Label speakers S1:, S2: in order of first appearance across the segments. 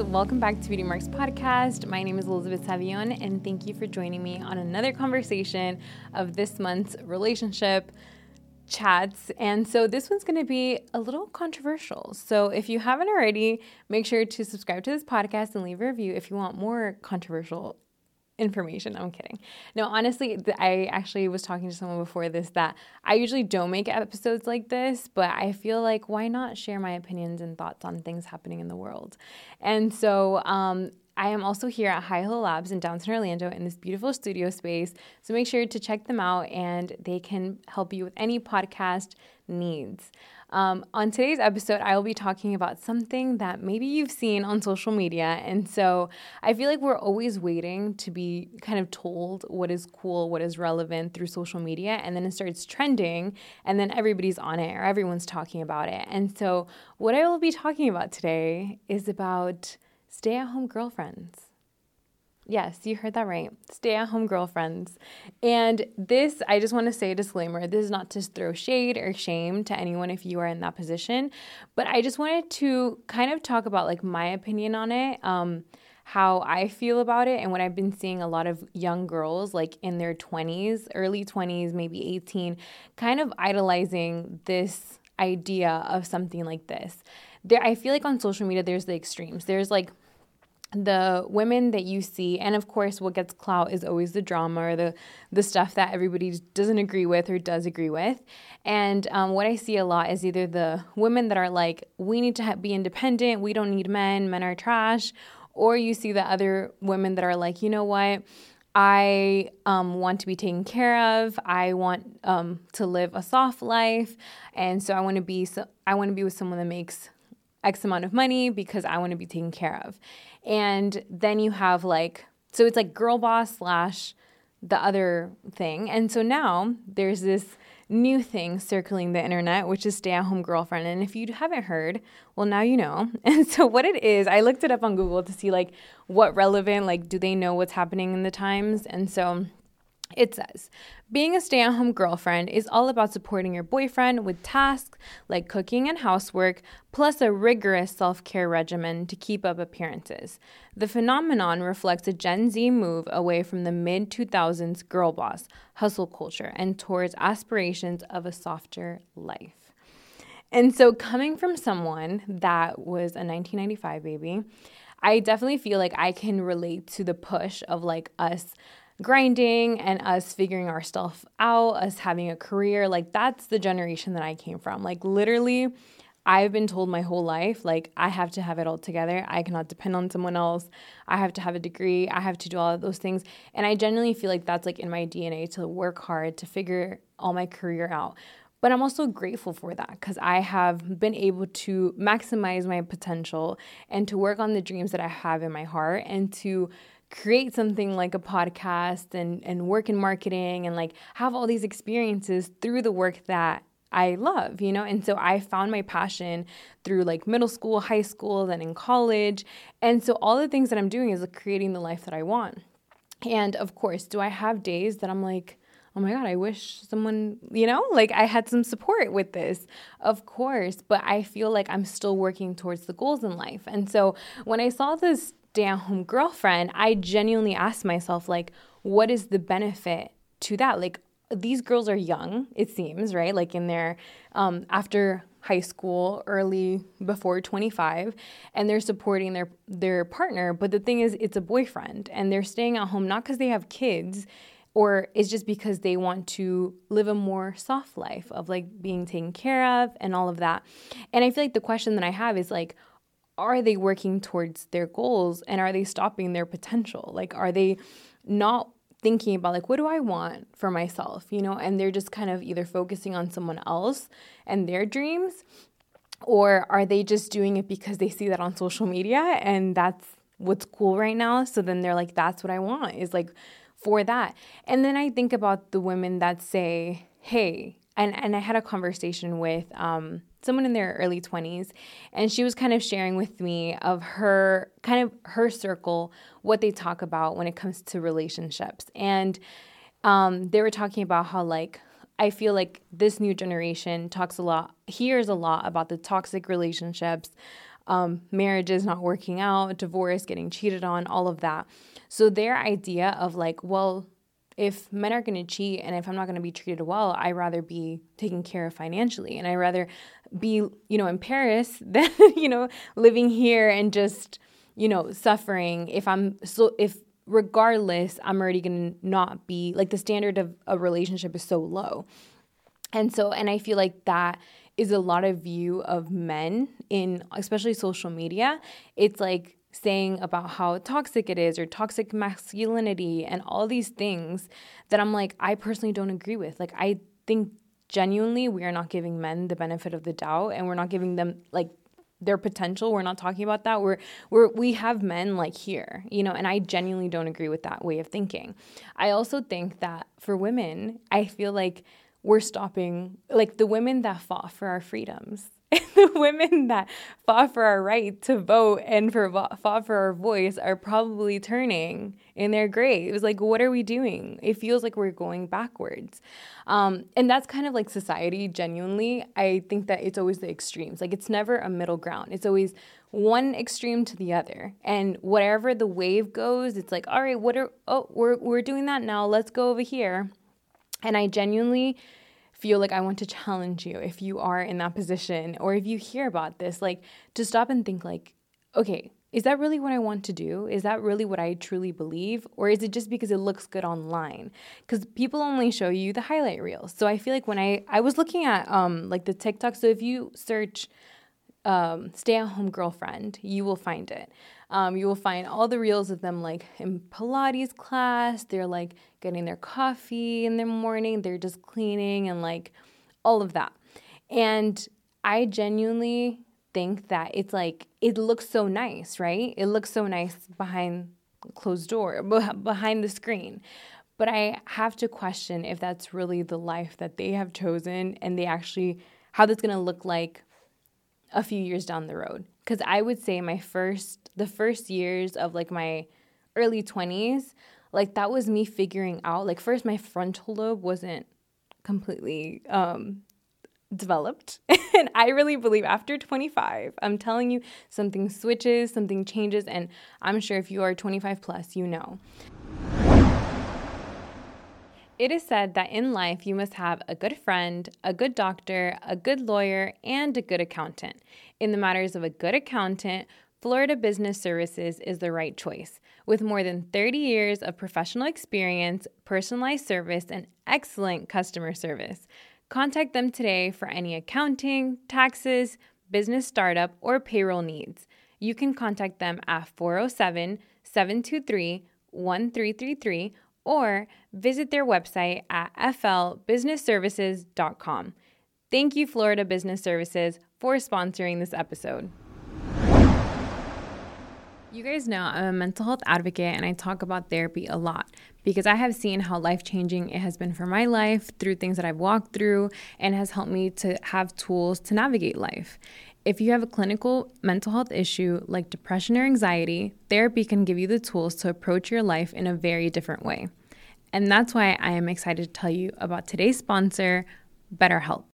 S1: Welcome back to Beauty Marks Podcast. My name is Elizabeth Savion, and thank you for joining me on another conversation of this month's relationship chats. And so this one's going to be a little controversial. So if you haven't already, make sure to subscribe to this podcast and leave a review if you want more controversial information. I'm kidding. No, honestly, I actually was talking to someone before this that I usually don't make episodes like this, but I feel like why not share my opinions and thoughts on things happening in the world? And so, um, I am also here at Hi Hello Labs in downtown Orlando in this beautiful studio space. So make sure to check them out and they can help you with any podcast needs. Um, on today's episode, I will be talking about something that maybe you've seen on social media. And so I feel like we're always waiting to be kind of told what is cool, what is relevant through social media. And then it starts trending, and then everybody's on it or everyone's talking about it. And so, what I will be talking about today is about stay at home girlfriends. Yes, you heard that right. Stay at home girlfriends. And this, I just want to say a disclaimer this is not to throw shade or shame to anyone if you are in that position, but I just wanted to kind of talk about like my opinion on it. Um, how I feel about it and what I've been seeing a lot of young girls like in their 20s, early 20s, maybe 18, kind of idolizing this idea of something like this. There I feel like on social media there's the extremes. There's like the women that you see and of course what gets clout is always the drama or the the stuff that everybody doesn't agree with or does agree with and um, what i see a lot is either the women that are like we need to be independent we don't need men men are trash or you see the other women that are like you know what I um, want to be taken care of. I want um, to live a soft life, and so I want to be. So, I want to be with someone that makes X amount of money because I want to be taken care of. And then you have like, so it's like girl boss slash the other thing. And so now there's this new thing circling the internet, which is stay at home girlfriend. And if you haven't heard, well, now you know. And so what it is, I looked it up on Google to see like what relevant, like, do they know what's happening in the times? And so it says, being a stay at home girlfriend is all about supporting your boyfriend with tasks like cooking and housework, plus a rigorous self care regimen to keep up appearances. The phenomenon reflects a Gen Z move away from the mid 2000s girl boss hustle culture and towards aspirations of a softer life. And so, coming from someone that was a 1995 baby, I definitely feel like I can relate to the push of like us grinding and us figuring our stuff out, us having a career. Like that's the generation that I came from. Like literally, I've been told my whole life, like, I have to have it all together. I cannot depend on someone else. I have to have a degree. I have to do all of those things. And I genuinely feel like that's like in my DNA to work hard, to figure all my career out. But I'm also grateful for that because I have been able to maximize my potential and to work on the dreams that I have in my heart and to create something like a podcast and, and work in marketing and like have all these experiences through the work that I love, you know? And so I found my passion through like middle school, high school, then in college. And so all the things that I'm doing is like creating the life that I want. And of course, do I have days that I'm like, oh my God, I wish someone, you know, like I had some support with this? Of course, but I feel like I'm still working towards the goals in life. And so when I saw this stay at home girlfriend, I genuinely asked myself, like, what is the benefit to that? Like, these girls are young, it seems, right? Like, in their, um, after high school, early before 25, and they're supporting their, their partner. But the thing is, it's a boyfriend, and they're staying at home not because they have kids or it's just because they want to live a more soft life of like being taken care of and all of that. And I feel like the question that I have is like, are they working towards their goals and are they stopping their potential? Like, are they not thinking about like what do I want for myself, you know, and they're just kind of either focusing on someone else and their dreams or are they just doing it because they see that on social media and that's what's cool right now so then they're like that's what I want is like for that. And then I think about the women that say, "Hey, and and I had a conversation with um, someone in their early 20s and she was kind of sharing with me of her kind of her circle what they talk about when it comes to relationships and um, they were talking about how like i feel like this new generation talks a lot hears a lot about the toxic relationships um, marriages not working out, divorce, getting cheated on, all of that. So their idea of like, well, if men are going to cheat and if I'm not going to be treated well, I'd rather be taken care of financially and I'd rather be, you know, in Paris than, you know, living here and just, you know, suffering if I'm so if regardless I'm already going to not be like the standard of a relationship is so low. And so and I feel like that is a lot of view of men in especially social media. It's like saying about how toxic it is or toxic masculinity and all these things that I'm like, I personally don't agree with. Like, I think genuinely we are not giving men the benefit of the doubt and we're not giving them like their potential. We're not talking about that. We're we're we have men like here, you know, and I genuinely don't agree with that way of thinking. I also think that for women, I feel like we're stopping like the women that fought for our freedoms the women that fought for our right to vote and for fought for our voice are probably turning in their graves. Like, what are we doing? It feels like we're going backwards. Um, and that's kind of like society, genuinely. I think that it's always the extremes. Like, it's never a middle ground. It's always one extreme to the other. And wherever the wave goes, it's like, all right, what are, oh, we're, we're doing that now. Let's go over here. And I genuinely feel like I want to challenge you if you are in that position or if you hear about this, like to stop and think like, okay, is that really what I want to do? Is that really what I truly believe? Or is it just because it looks good online? Because people only show you the highlight reels. So I feel like when I I was looking at um like the TikTok, so if you search um, stay at home girlfriend, you will find it. Um, you will find all the reels of them like in Pilates class. They're like getting their coffee in the morning. They're just cleaning and like all of that. And I genuinely think that it's like, it looks so nice, right? It looks so nice behind closed door, behind the screen. But I have to question if that's really the life that they have chosen and they actually, how that's gonna look like a few years down the road because I would say my first, the first years of like my early 20s, like that was me figuring out. Like, first, my frontal lobe wasn't completely um, developed. and I really believe after 25, I'm telling you, something switches, something changes. And I'm sure if you are 25 plus, you know. It is said that in life you must have a good friend, a good doctor, a good lawyer, and a good accountant. In the matters of a good accountant, Florida Business Services is the right choice. With more than 30 years of professional experience, personalized service, and excellent customer service, contact them today for any accounting, taxes, business startup, or payroll needs. You can contact them at 407 723 1333 or visit their website at flbusinessservices.com. Thank you, Florida Business Services, for sponsoring this episode. You guys know I'm a mental health advocate and I talk about therapy a lot because I have seen how life changing it has been for my life through things that I've walked through and has helped me to have tools to navigate life. If you have a clinical mental health issue like depression or anxiety, therapy can give you the tools to approach your life in a very different way. And that's why I am excited to tell you about today's sponsor, BetterHelp.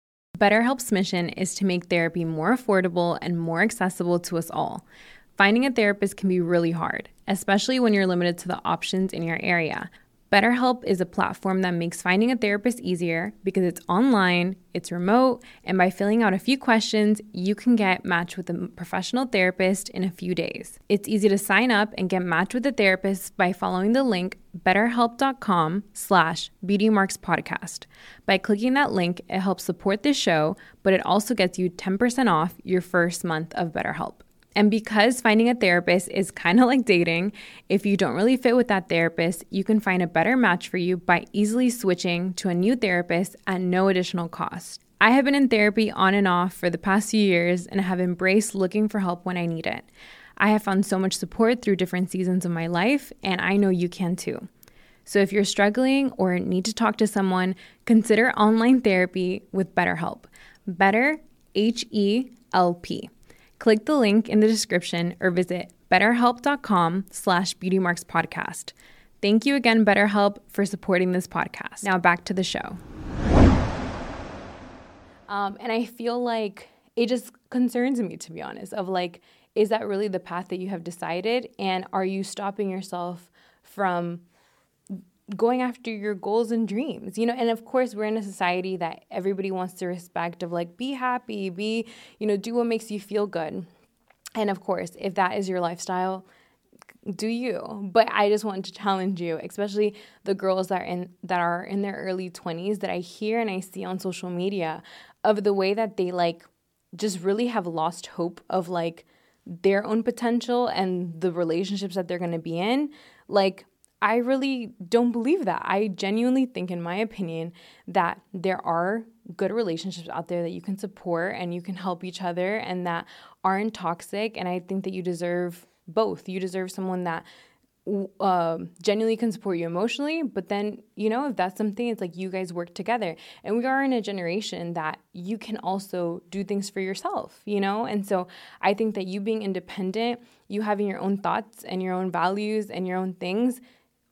S1: BetterHelp's mission is to make therapy more affordable and more accessible to us all. Finding a therapist can be really hard, especially when you're limited to the options in your area. BetterHelp is a platform that makes finding a therapist easier because it's online, it's remote, and by filling out a few questions, you can get matched with a professional therapist in a few days. It's easy to sign up and get matched with a therapist by following the link betterhelp.com slash beautymarkspodcast. By clicking that link, it helps support this show, but it also gets you 10% off your first month of BetterHelp. And because finding a therapist is kind of like dating, if you don't really fit with that therapist, you can find a better match for you by easily switching to a new therapist at no additional cost. I have been in therapy on and off for the past few years and have embraced looking for help when I need it. I have found so much support through different seasons of my life, and I know you can too. So if you're struggling or need to talk to someone, consider online therapy with BetterHelp. Better, H E L P. Click the link in the description or visit betterhelp.com slash beautymarkspodcast. Thank you again, BetterHelp, for supporting this podcast. Now back to the show. Um, and I feel like it just concerns me, to be honest, of like, is that really the path that you have decided? And are you stopping yourself from going after your goals and dreams you know? And of course we're in a society that everybody wants to respect of like be happy be you know do what makes you feel good. And of course if that is your lifestyle do you. But i just want to challenge you especially the girls that are in that are in their early 20s that i hear and i see on social media of the way that they like just really have lost hope of like their own potential and the relationships that they're going to be in like I really don't believe that. I genuinely think, in my opinion, that there are good relationships out there that you can support and you can help each other and that aren't toxic. And I think that you deserve both. You deserve someone that uh, genuinely can support you emotionally, but then, you know, if that's something, it's like you guys work together. And we are in a generation that you can also do things for yourself, you know? And so I think that you being independent, you having your own thoughts and your own values and your own things,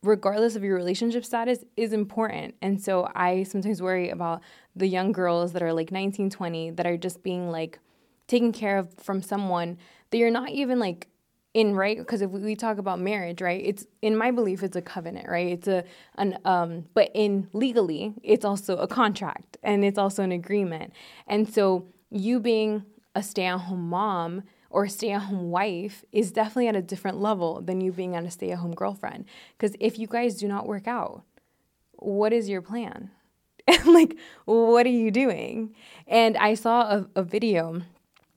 S1: regardless of your relationship status, is important. And so I sometimes worry about the young girls that are like 19, 20 that are just being like taken care of from someone that you're not even like in right because if we talk about marriage right it's in my belief it's a covenant right it's a an um but in legally it's also a contract and it's also an agreement and so you being a stay-at-home mom or stay at home wife is definitely at a different level than you being on a stay at home girlfriend. Because if you guys do not work out, what is your plan? like, what are you doing? And I saw a, a video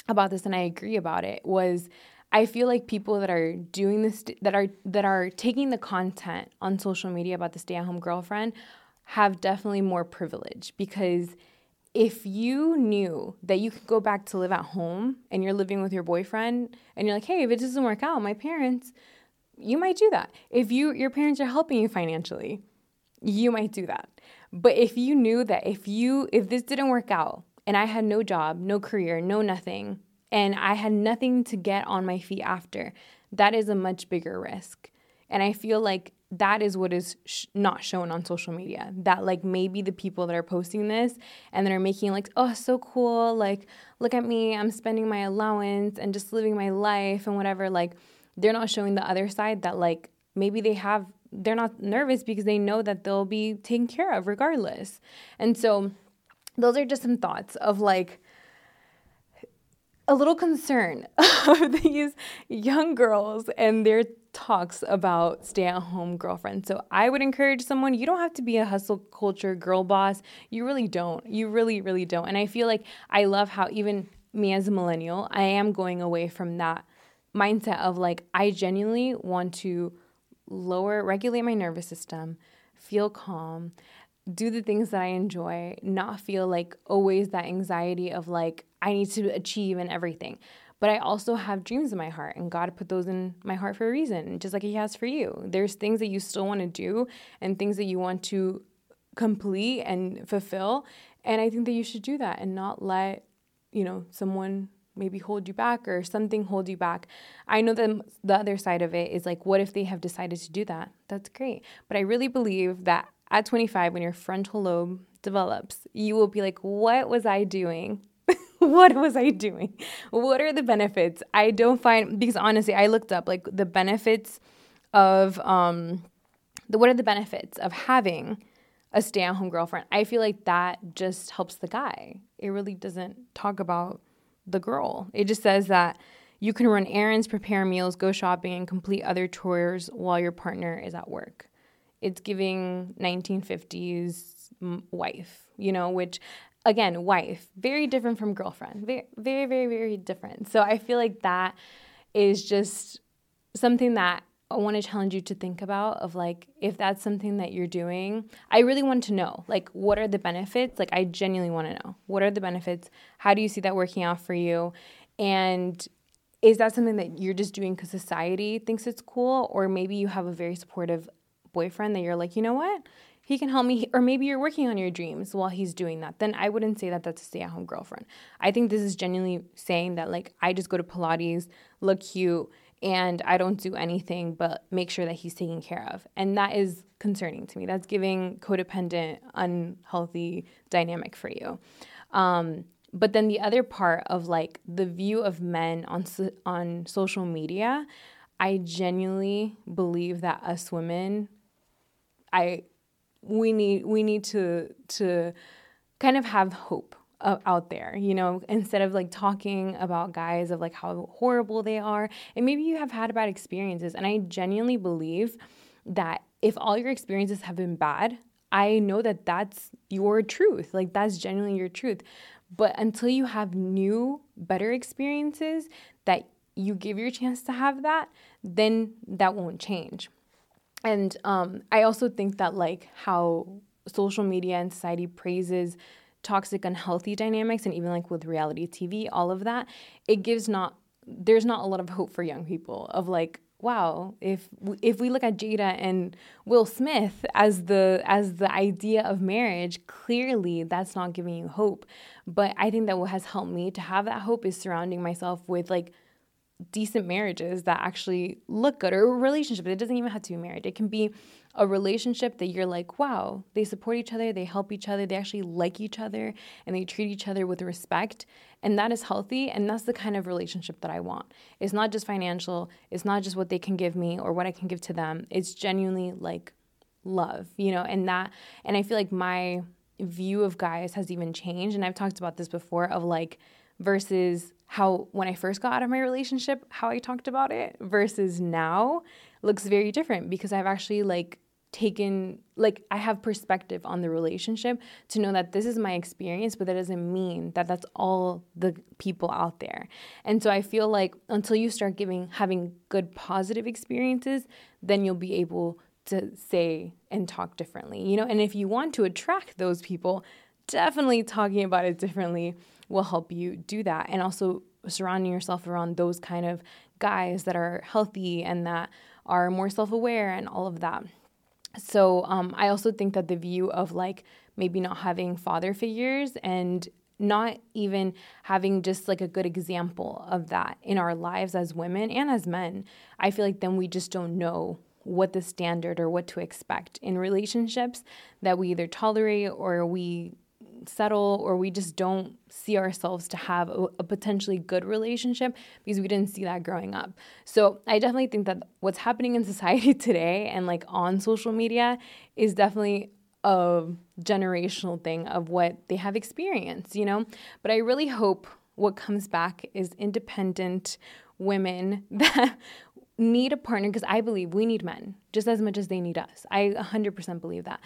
S1: about this and I agree about it was I feel like people that are doing this that are that are taking the content on social media about the stay-at-home girlfriend have definitely more privilege because if you knew that you could go back to live at home and you're living with your boyfriend and you're like, hey, if it doesn't work out, my parents, you might do that. If you your parents are helping you financially, you might do that. But if you knew that if you if this didn't work out and I had no job, no career, no nothing, and I had nothing to get on my feet after, that is a much bigger risk. And I feel like that is what is sh- not shown on social media. That like maybe the people that are posting this and that are making like, oh, so cool, like look at me, I'm spending my allowance and just living my life and whatever. Like they're not showing the other side that like maybe they have they're not nervous because they know that they'll be taken care of regardless. And so those are just some thoughts of like a little concern of these young girls and their talks about stay at home girlfriends. So I would encourage someone, you don't have to be a hustle culture girl boss. You really don't. You really, really don't. And I feel like I love how even me as a millennial, I am going away from that mindset of like, I genuinely want to lower, regulate my nervous system, feel calm, do the things that I enjoy, not feel like always that anxiety of like, I need to achieve and everything. But I also have dreams in my heart, and God put those in my heart for a reason, just like He has for you. There's things that you still want to do and things that you want to complete and fulfill. And I think that you should do that and not let, you know, someone maybe hold you back or something hold you back. I know that the other side of it is like, what if they have decided to do that? That's great. But I really believe that at 25, when your frontal lobe develops, you will be like, what was I doing? what was I doing? What are the benefits? I don't find because honestly, I looked up like the benefits of um the what are the benefits of having a stay-at-home girlfriend? I feel like that just helps the guy. It really doesn't talk about the girl. It just says that you can run errands, prepare meals, go shopping, and complete other chores while your partner is at work. It's giving 1950s wife, you know, which again, wife, very different from girlfriend. Very, very, very, very different. So I feel like that is just something that I want to challenge you to think about of like if that's something that you're doing. I really want to know like what are the benefits? Like I genuinely want to know. What are the benefits? How do you see that working out for you? And is that something that you're just doing cuz society thinks it's cool or maybe you have a very supportive boyfriend that you're like, "You know what? he can help me or maybe you're working on your dreams while he's doing that then i wouldn't say that that's a stay-at-home girlfriend. I think this is genuinely saying that like i just go to pilates look cute and i don't do anything but make sure that he's taken care of and that is concerning to me. That's giving codependent unhealthy dynamic for you. Um, but then the other part of like the view of men on on social media, I genuinely believe that us women, I we need we need to to kind of have hope out there, you know, instead of like talking about guys of like how horrible they are. And maybe you have had bad experiences. And I genuinely believe that if all your experiences have been bad, I know that that's your truth. Like that's genuinely your truth. But until you have new, better experiences that you give your chance to have that, then that won't change. And um, I also think that like how social media and society praises toxic, unhealthy dynamics, and even like with reality TV, all of that, it gives not there's not a lot of hope for young people of like wow if if we look at Jada and Will Smith as the as the idea of marriage clearly that's not giving you hope. But I think that what has helped me to have that hope is surrounding myself with like decent marriages that actually look good or relationship it doesn't even have to be married it can be a relationship that you're like, wow, they support each other, they help each other, they actually like each other, and they treat each other with respect. And that is healthy. And that's the kind of relationship that I want. It's not just financial, it's not just what they can give me or what I can give to them. It's genuinely like love, you know, and that, and I feel like my view of guys has even changed. And I've talked about this before of like, versus how when I first got out of my relationship, how I talked about it versus now looks very different because I've actually like taken like I have perspective on the relationship to know that this is my experience but that doesn't mean that that's all the people out there. And so I feel like until you start giving having good positive experiences, then you'll be able to say and talk differently. You know, and if you want to attract those people, definitely talking about it differently will help you do that. And also surrounding yourself around those kind of guys that are healthy and that are more self-aware and all of that. So um, I also think that the view of like maybe not having father figures and not even having just like a good example of that in our lives as women and as men, I feel like then we just don't know what the standard or what to expect in relationships that we either tolerate or we settle or we just don't see ourselves to have a, a, potentially good relationship because we didn't see that growing up. So I definitely think that what's happening in society today and like on social media is definitely a generational thing of what they have experienced, you know? But I really hope what comes back is independent women that need a partner because I believe we need men just as much as they need us. I 100% believe that.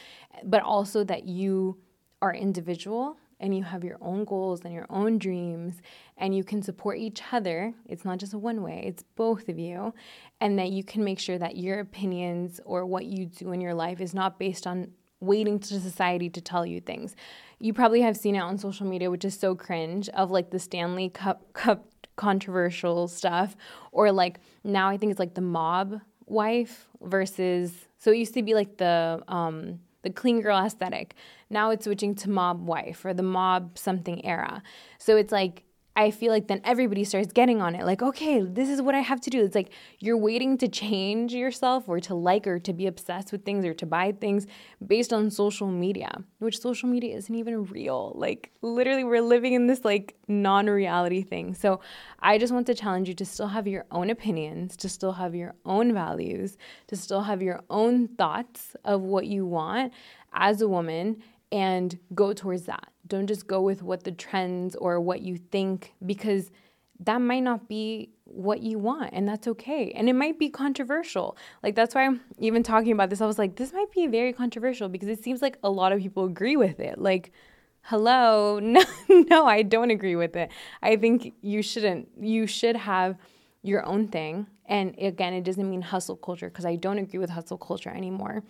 S1: But also that you are individual and you have your own goals and your own dreams and you can support each other. It's not just one way, it's both of you. And that you can make sure that your opinions or what you do in your life is not based on waiting to society to tell you things. You probably have seen it on social media, which is so cringe, of like the Stanley Cup, Cup controversial stuff, or like now I think it's like the mob wife versus so it used to be like the um the clean girl aesthetic. Now it's switching to mob wife or the mob something era. So it's like I feel like then everybody starts getting on it. Like, okay, this is what I have to do. It's like you're waiting to change yourself or to like or to be obsessed with things or to buy things based on social media, which social media isn't even real. Like, literally, we're living in this like non reality thing. So, I just want to challenge you to still have your own opinions, to still have your own values, to still have your own thoughts of what you want as a woman and go towards that. Don't just go with what the trends or what you think because that might not be what you want and that's okay. And it might be controversial. Like that's why I'm even talking about this. I was like this might be very controversial because it seems like a lot of people agree with it. Like hello, no no, I don't agree with it. I think you shouldn't. You should have your own thing. And again, it doesn't mean hustle culture because I don't agree with hustle culture anymore.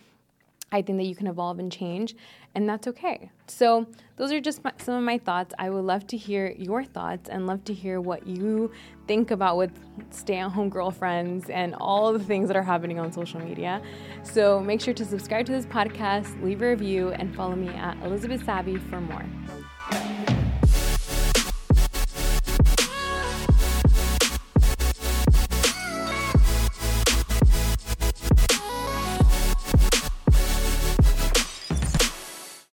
S1: I think that you can evolve and change, and that's okay. So, those are just my, some of my thoughts. I would love to hear your thoughts and love to hear what you think about with stay at home girlfriends and all the things that are happening on social media. So, make sure to subscribe to this podcast, leave a review, and follow me at Elizabeth Sabby for more.